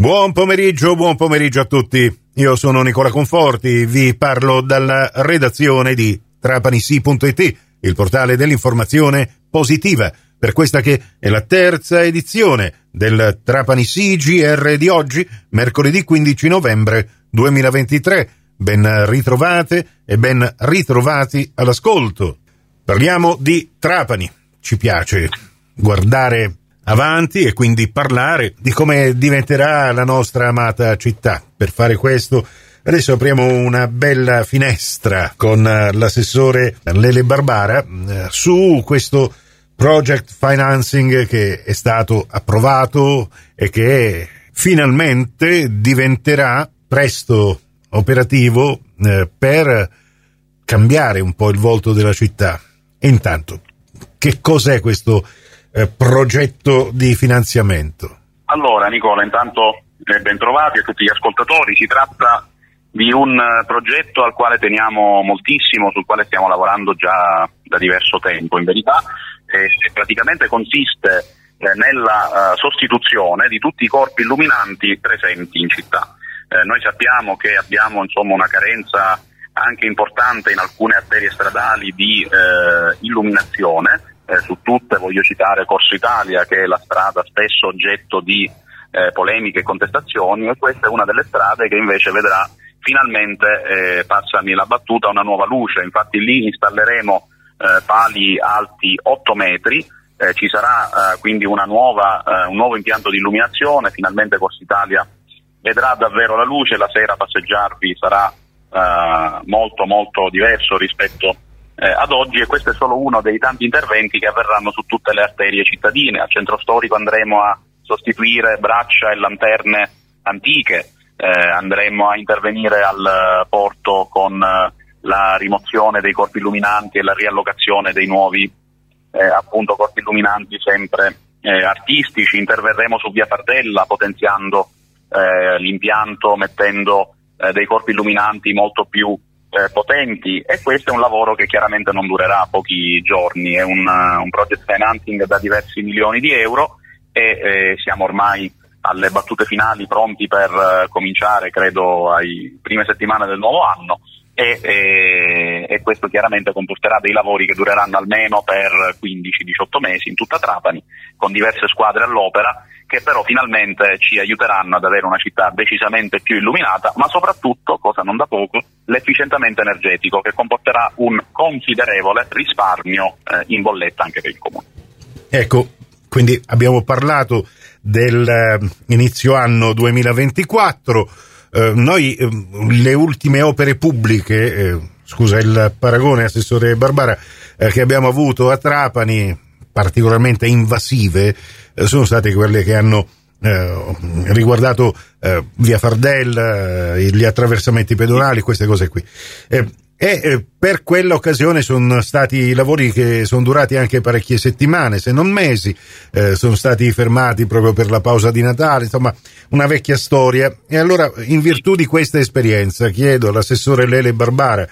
Buon pomeriggio, buon pomeriggio a tutti. Io sono Nicola Conforti, vi parlo dalla redazione di trapanisi.it, il portale dell'informazione positiva, per questa che è la terza edizione del Trapani CGR di oggi, mercoledì 15 novembre 2023. Ben ritrovate e ben ritrovati all'ascolto. Parliamo di Trapani. Ci piace guardare avanti e quindi parlare di come diventerà la nostra amata città. Per fare questo adesso apriamo una bella finestra con eh, l'assessore Lele Barbara eh, su questo project financing che è stato approvato e che finalmente diventerà presto operativo eh, per cambiare un po' il volto della città. Intanto, che cos'è questo eh, progetto di finanziamento? Allora Nicola, intanto eh, bentrovati a tutti gli ascoltatori, si tratta di un eh, progetto al quale teniamo moltissimo, sul quale stiamo lavorando già da diverso tempo in verità, e praticamente consiste eh, nella uh, sostituzione di tutti i corpi illuminanti presenti in città. Eh, noi sappiamo che abbiamo insomma, una carenza anche importante in alcune arterie stradali di eh, illuminazione eh, su tutte voglio citare Corso Italia che è la strada spesso oggetto di eh, polemiche e contestazioni e questa è una delle strade che invece vedrà finalmente, eh, passami la battuta, una nuova luce, infatti lì installeremo eh, pali alti 8 metri, eh, ci sarà eh, quindi nuova, un nuovo impianto di illuminazione, finalmente Corso Italia vedrà davvero la luce, la sera passeggiarvi sarà molto molto diverso rispetto a eh, ad oggi e questo è solo uno dei tanti interventi che avverranno su tutte le arterie cittadine. Al centro storico andremo a sostituire braccia e lanterne antiche, eh, andremo a intervenire al porto con eh, la rimozione dei corpi illuminanti e la riallocazione dei nuovi eh, appunto corpi illuminanti sempre eh, artistici, interverremo su via Fardella potenziando eh, l'impianto mettendo dei corpi illuminanti molto più eh, potenti e questo è un lavoro che chiaramente non durerà pochi giorni, è un, uh, un project financing da diversi milioni di euro e eh, siamo ormai alle battute finali pronti per uh, cominciare credo ai prime settimane del nuovo anno. E, e, e, questo chiaramente comporterà dei lavori che dureranno almeno per 15-18 mesi in tutta Trapani con diverse squadre all'opera che però finalmente ci aiuteranno ad avere una città decisamente più illuminata, ma soprattutto, cosa non da poco, l'efficientamento energetico che comporterà un considerevole risparmio eh, in bolletta anche per il comune. Ecco, quindi abbiamo parlato dell'inizio eh, anno 2024, eh, noi eh, le ultime opere pubbliche, eh, scusa il paragone assessore Barbara, eh, che abbiamo avuto a Trapani, particolarmente invasive, eh, sono state quelle che hanno eh, riguardato eh, via Fardella, eh, gli attraversamenti pedonali, queste cose qui. Eh, e per quell'occasione sono stati lavori che sono durati anche parecchie settimane, se non mesi, sono stati fermati proprio per la pausa di Natale, insomma una vecchia storia. E allora, in virtù di questa esperienza, chiedo all'assessore Lele Barbara,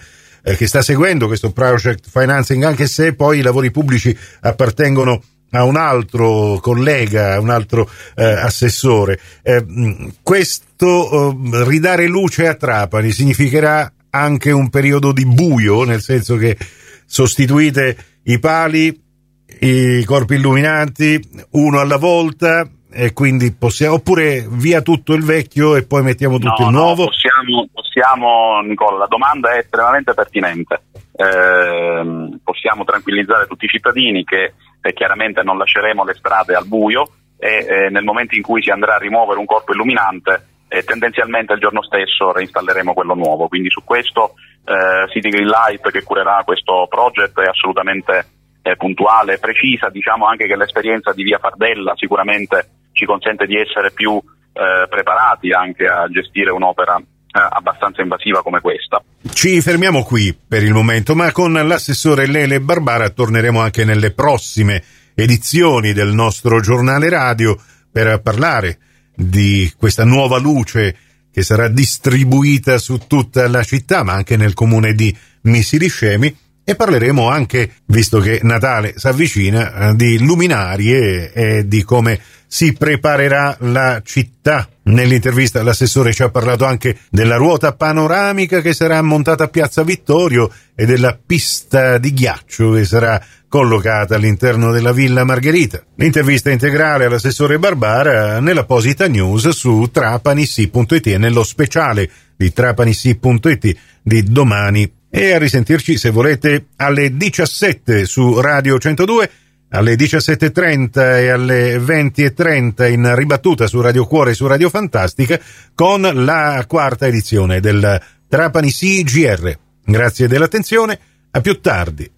che sta seguendo questo project financing, anche se poi i lavori pubblici appartengono a un altro collega, un altro eh, assessore. Eh, questo eh, ridare luce a Trapani significherà anche un periodo di buio, nel senso che sostituite i pali, i corpi illuminanti, uno alla volta, e quindi possiamo, oppure via tutto il vecchio e poi mettiamo tutto no, il nuovo? No, possiamo, possiamo, Nicola, la domanda è estremamente pertinente. Eh, possiamo tranquillizzare tutti i cittadini che eh, chiaramente non lasceremo le strade al buio e eh, nel momento in cui si andrà a rimuovere un corpo illuminante eh, tendenzialmente il giorno stesso reinstalleremo quello nuovo. Quindi su questo eh, City Green Light che curerà questo project è assolutamente eh, puntuale e precisa. Diciamo anche che l'esperienza di Via Fardella sicuramente ci consente di essere più eh, preparati anche a gestire un'opera eh, abbastanza invasiva come questa. Ci fermiamo qui per il momento, ma con l'assessore Lele Barbara torneremo anche nelle prossime edizioni del nostro giornale radio per parlare di questa nuova luce che sarà distribuita su tutta la città, ma anche nel comune di Misiliscemi e parleremo anche, visto che Natale si avvicina, di luminarie e di come si preparerà la città Nell'intervista l'assessore ci ha parlato anche della ruota panoramica che sarà montata a Piazza Vittorio e della pista di ghiaccio che sarà collocata all'interno della Villa Margherita. L'intervista integrale all'assessore Barbara nell'apposita news su trapanissi.it e nello speciale di trapanissi.it di domani. E a risentirci se volete alle 17 su Radio 102 alle 17.30 e alle 20.30 in ribattuta su Radio Cuore e su Radio Fantastica con la quarta edizione del Trapani CGR. Grazie dell'attenzione, a più tardi.